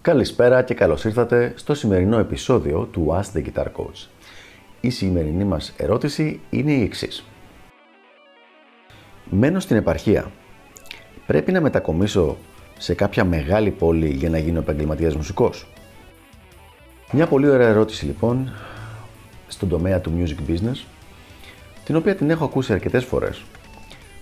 Καλησπέρα και καλώς ήρθατε στο σημερινό επεισόδιο του Ask the Guitar Coach. Η σημερινή μας ερώτηση είναι η εξής. Μένω στην επαρχία. Πρέπει να μετακομίσω σε κάποια μεγάλη πόλη για να γίνω επαγγελματίας μουσικός; Μια πολύ ωραία ερώτηση λοιπόν στον τομέα του music business, την οποία την έχω ακούσει αρκετές φορές.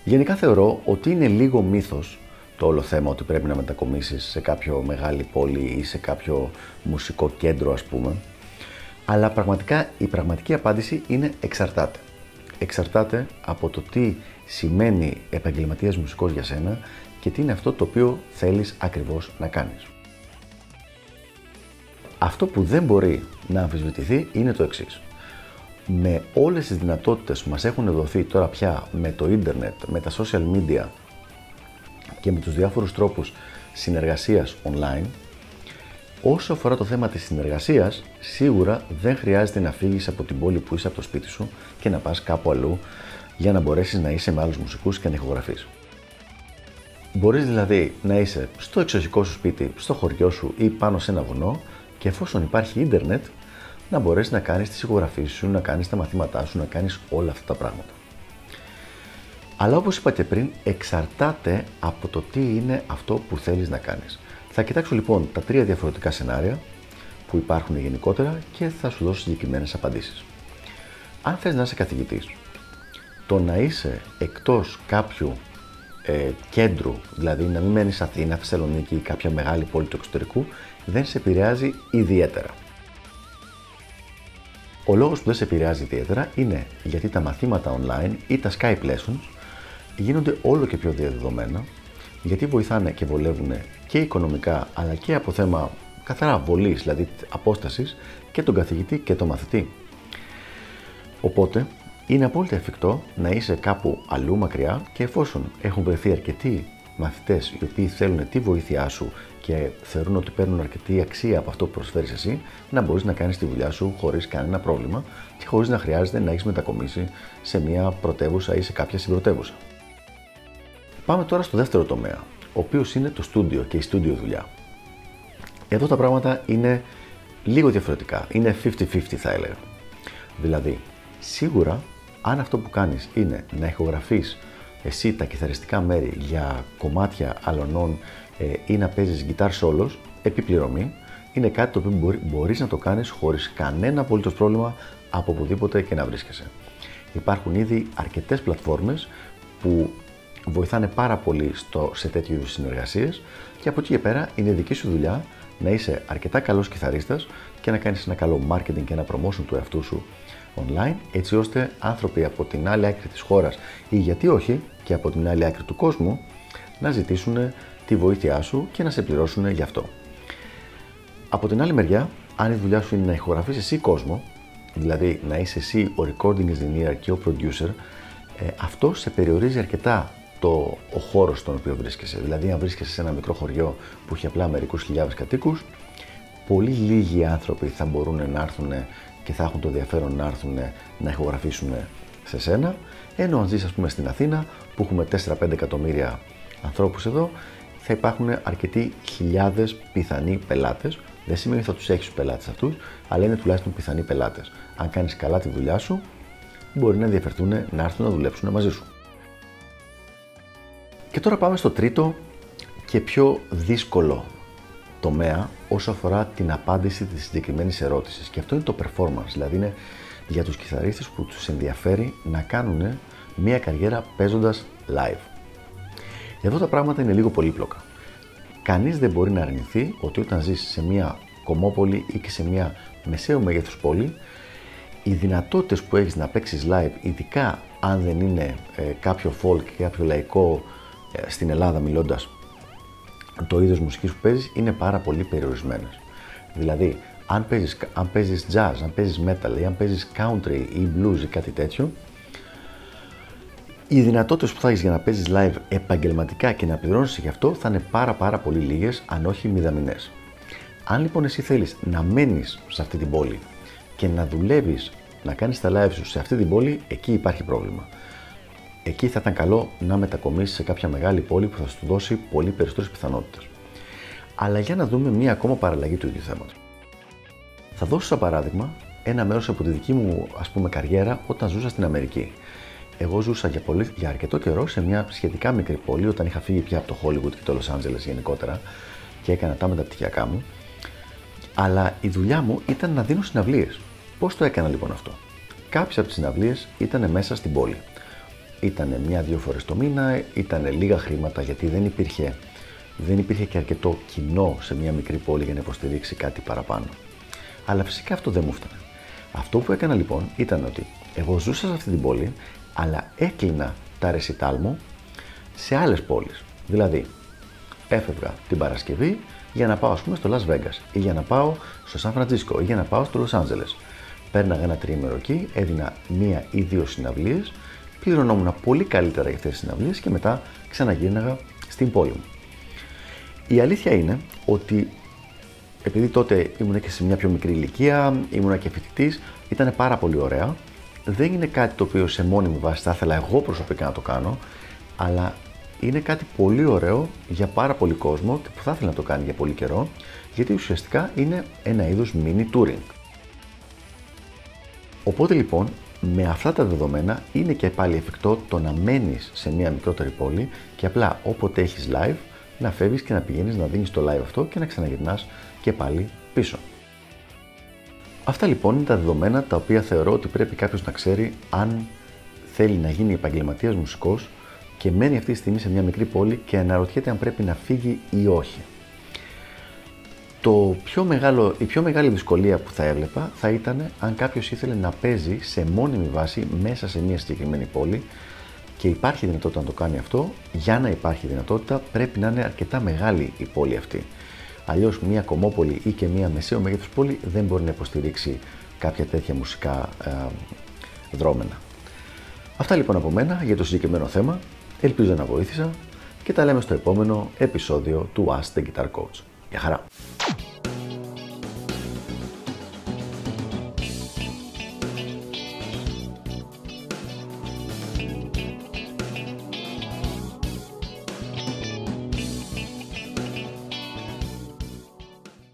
Γενικά θεωρώ ότι είναι λίγο μύθος το όλο θέμα ότι πρέπει να μετακομίσεις σε κάποιο μεγάλη πόλη ή σε κάποιο μουσικό κέντρο ας πούμε. Αλλά πραγματικά η πραγματική απάντηση είναι εξαρτάται. Εξαρτάται από το τι σημαίνει επαγγελματίας μουσικός για σένα και τι είναι αυτό το οποίο θέλεις ακριβώς να κάνεις. Αυτό που δεν μπορεί να αμφισβητηθεί είναι το εξής. Με όλες τις δυνατότητες που μας έχουν δοθεί τώρα πια με το ίντερνετ, με τα social media και με τους διάφορους τρόπους συνεργασίας online, όσο αφορά το θέμα της συνεργασίας, σίγουρα δεν χρειάζεται να φύγεις από την πόλη που είσαι από το σπίτι σου και να πας κάπου αλλού για να μπορέσεις να είσαι με άλλους μουσικούς και να ηχογραφείς. Μπορείς δηλαδή να είσαι στο εξωσικό σου σπίτι, στο χωριό σου ή πάνω σε ένα βουνό και εφόσον υπάρχει ίντερνετ να μπορέσεις να κάνεις τις ηχογραφίες σου, να κάνεις τα μαθήματά σου, να κάνεις όλα αυτά τα πράγματα. Αλλά όπως είπα και πριν, εξαρτάται από το τι είναι αυτό που θέλεις να κάνεις. Θα κοιτάξω λοιπόν τα τρία διαφορετικά σενάρια που υπάρχουν γενικότερα και θα σου δώσω συγκεκριμένες απαντήσεις. Αν θες να είσαι καθηγητής, το να είσαι εκτός κάποιου ε, κέντρου, δηλαδή να μην μένεις Αθήνα, Θεσσαλονίκη ή κάποια μεγάλη πόλη του εξωτερικού, δεν σε επηρεάζει ιδιαίτερα. Ο λόγος που δεν σε επηρεάζει ιδιαίτερα είναι γιατί τα μαθήματα online ή τα Skype lessons γίνονται όλο και πιο διαδεδομένα, γιατί βοηθάνε και βολεύουν και οικονομικά αλλά και από θέμα καθαρά βολής, δηλαδή απόστασης και τον καθηγητή και τον μαθητή. Οπότε είναι απόλυτα εφικτό να είσαι κάπου αλλού μακριά και εφόσον έχουν βρεθεί αρκετοί μαθητές οι οποίοι θέλουν τη βοήθειά σου και θεωρούν ότι παίρνουν αρκετή αξία από αυτό που προσφέρεις εσύ, να μπορείς να κάνεις τη δουλειά σου χωρίς κανένα πρόβλημα και χωρίς να χρειάζεται να έχεις μετακομίσει σε μια πρωτεύουσα ή σε κάποια συμπρωτεύουσα. Πάμε τώρα στο δεύτερο τομέα, ο οποίος είναι το στούντιο και η στούντιο δουλειά. Εδώ τα πράγματα είναι λίγο διαφορετικά, είναι 50-50 θα έλεγα. Δηλαδή, σίγουρα αν αυτό που κάνεις είναι να ηχογραφείς εσύ τα κιθαριστικά μέρη για κομμάτια αλωνών ε, ή να παίζεις guitar solos, επιπληρωμή, είναι κάτι το οποίο μπορεί, μπορείς να το κάνεις χωρίς κανένα απολύτως πρόβλημα από οπουδήποτε και να βρίσκεσαι. Υπάρχουν ήδη αρκετές πλατφόρμες που βοηθάνε πάρα πολύ στο, σε τέτοιους είδους συνεργασίες και από εκεί και πέρα είναι δική σου δουλειά να είσαι αρκετά καλός κιθαρίστας και να κάνεις ένα καλό marketing και ένα promotion του εαυτού σου online, έτσι ώστε άνθρωποι από την άλλη άκρη της χώρας ή γιατί όχι και από την άλλη άκρη του κόσμου να ζητήσουν τη βοήθειά σου και να σε πληρώσουν γι' αυτό. Από την άλλη μεριά, αν η δουλειά σου είναι να ηχογραφείς εσύ κόσμο, δηλαδή να είσαι εσύ ο recording engineer και ο producer, ε, αυτό σε περιορίζει αρκετά το, ο χώρος στον οποίο βρίσκεσαι. Δηλαδή, αν βρίσκεσαι σε ένα μικρό χωριό που έχει απλά μερικούς χιλιάδες κατοίκους, πολύ λίγοι άνθρωποι θα μπορούν να έρθουν και θα έχουν το ενδιαφέρον να έρθουν να ηχογραφήσουν σε σένα. Ενώ αν ζεις ας πούμε στην Αθήνα που έχουμε 4-5 εκατομμύρια ανθρώπους εδώ θα υπάρχουν αρκετοί χιλιάδες πιθανοί πελάτες. Δεν σημαίνει ότι θα τους έχεις τους πελάτες αυτούς, αλλά είναι τουλάχιστον πιθανοί πελάτες. Αν κάνεις καλά τη δουλειά σου, μπορεί να ενδιαφερθούν να έρθουν να δουλέψουν μαζί σου. Και τώρα πάμε στο τρίτο και πιο δύσκολο τομέα όσο αφορά την απάντηση της συγκεκριμένης ερώτησης και αυτό είναι το performance, δηλαδή είναι για τους κιθαρίστες που τους ενδιαφέρει να κάνουν μια καριέρα παίζοντας live. Εδώ τα πράγματα είναι λίγο πολύπλοκα. Κανείς δεν μπορεί να αρνηθεί ότι όταν ζεις σε μια κομμόπολη ή και σε μια μεσαίου μέγεθους πόλη, οι δυνατότητες που έχεις να παίξεις live, ειδικά αν δεν είναι ε, κάποιο folk και κάποιο λαϊκό ε, στην Ελλάδα μιλώντας το είδος μουσικής που παίζεις είναι πάρα πολύ περιορισμένες. Δηλαδή, αν παίζεις αν παίζεις jazz, αν παίζεις metal ή αν παίζεις country ή blues ή κάτι τέτοιο, οι δυνατότητες που θα έχεις για να παίζεις live επαγγελματικά και να πληρώνεις γι' αυτό θα είναι πάρα πάρα πολύ λίγες, αν όχι μηδαμινές. Αν λοιπόν εσύ θέλεις να μένεις σε αυτή την πόλη και να δουλεύεις να κάνεις τα live σου σε αυτή την πόλη, εκεί υπάρχει πρόβλημα. Εκεί θα ήταν καλό να μετακομίσει σε κάποια μεγάλη πόλη που θα σου δώσει πολύ περισσότερες πιθανότητες. Αλλά για να δούμε μία ακόμα παραλλαγή του ίδιου θέματος. Θα δώσω σαν παράδειγμα ένα μέρος από τη δική μου ας πούμε καριέρα όταν ζούσα στην Αμερική. Εγώ ζούσα για, πολύ, για αρκετό καιρό σε μια σχετικά μικρή πόλη όταν είχα φύγει πια από το Hollywood και το Los Angeles γενικότερα και έκανα τα μεταπτυχιακά μου. Αλλά η δουλειά μου ήταν να δίνω συναυλίες. Πώς το έκανα λοιπόν αυτό; Κάποιες από τις συναυλίες ήταν μέσα στην πόλη. Ήταν μια-δύο φορές το μήνα, ήταν λίγα χρήματα γιατί δεν υπήρχε, δεν υπήρχε και αρκετό κοινό σε μια μικρή πόλη για να υποστηρίξει κάτι παραπάνω. Αλλά φυσικά αυτό δεν μου φτάνει. Αυτό που έκανα λοιπόν ήταν ότι εγώ ζούσα σε αυτή την πόλη, αλλά έκλεινα τα ρεσιτάλ μου σε άλλες πόλεις. Δηλαδή, έφευγα την Παρασκευή για να πάω, ας πούμε, στο Las Vegas ή για να πάω στο Σαν Φραντζίσκο ή για να πάω στο Los Angeles. Πέρναγα ένα τρίμερο εκεί, έδινα μία ή δύο συναυλίες, πληρωνόμουν πολύ καλύτερα για αυτές τις συναυλίες και μετά ξαναγύρναγα στην πόλη μου. Η αλήθεια είναι ότι επειδή τότε ήμουν και σε μια πιο μικρή ηλικία, ήμουν και φοιτητής, ήταν πάρα πολύ ωραία. Δεν είναι κάτι το οποίο σε μόνιμη βάση θα ήθελα εγώ προσωπικά να το κάνω, αλλά είναι κάτι πολύ ωραίο για πάρα πολύ κόσμο και που θα ήθελα να το κάνει για πολύ καιρό, γιατί ουσιαστικά είναι ένα είδος mini touring. Οπότε λοιπόν, με αυτά τα δεδομένα είναι και πάλι εφικτό το να μένεις σε μια μικρότερη πόλη και απλά όποτε έχεις live να φεύγεις και να πηγαίνεις να δίνεις το live αυτό και να ξαναγυρνάς και πάλι πίσω. Αυτά λοιπόν είναι τα δεδομένα τα οποία θεωρώ ότι πρέπει κάποιος να ξέρει αν θέλει να γίνει επαγγελματίας μουσικός και μένει αυτή τη στιγμή σε μια μικρή πόλη και αναρωτιέται αν πρέπει να φύγει ή όχι. Το πιο μεγάλο, η πιο μεγάλη δυσκολία που θα έβλεπα θα ήταν αν κάποιος ήθελε να παίζει σε μόνιμη βάση μέσα σε μια συγκεκριμένη πόλη και υπάρχει δυνατότητα να το κάνει αυτό. Για να υπάρχει δυνατότητα πρέπει να είναι αρκετά μεγάλη η πόλη αυτή. Αλλιώς μια κομμόπολη ή και μια μεσαίο μέγεθος πόλη δεν μπορεί να υποστηρίξει κάποια τέτοια μουσικά ε, δρόμενα. Αυτά λοιπόν από μένα για το συγκεκριμένο θέμα. Ελπίζω να βοήθησα και τα λέμε στο επόμενο επεισόδιο του Ask the Guitar Coach. Γεια χαρά!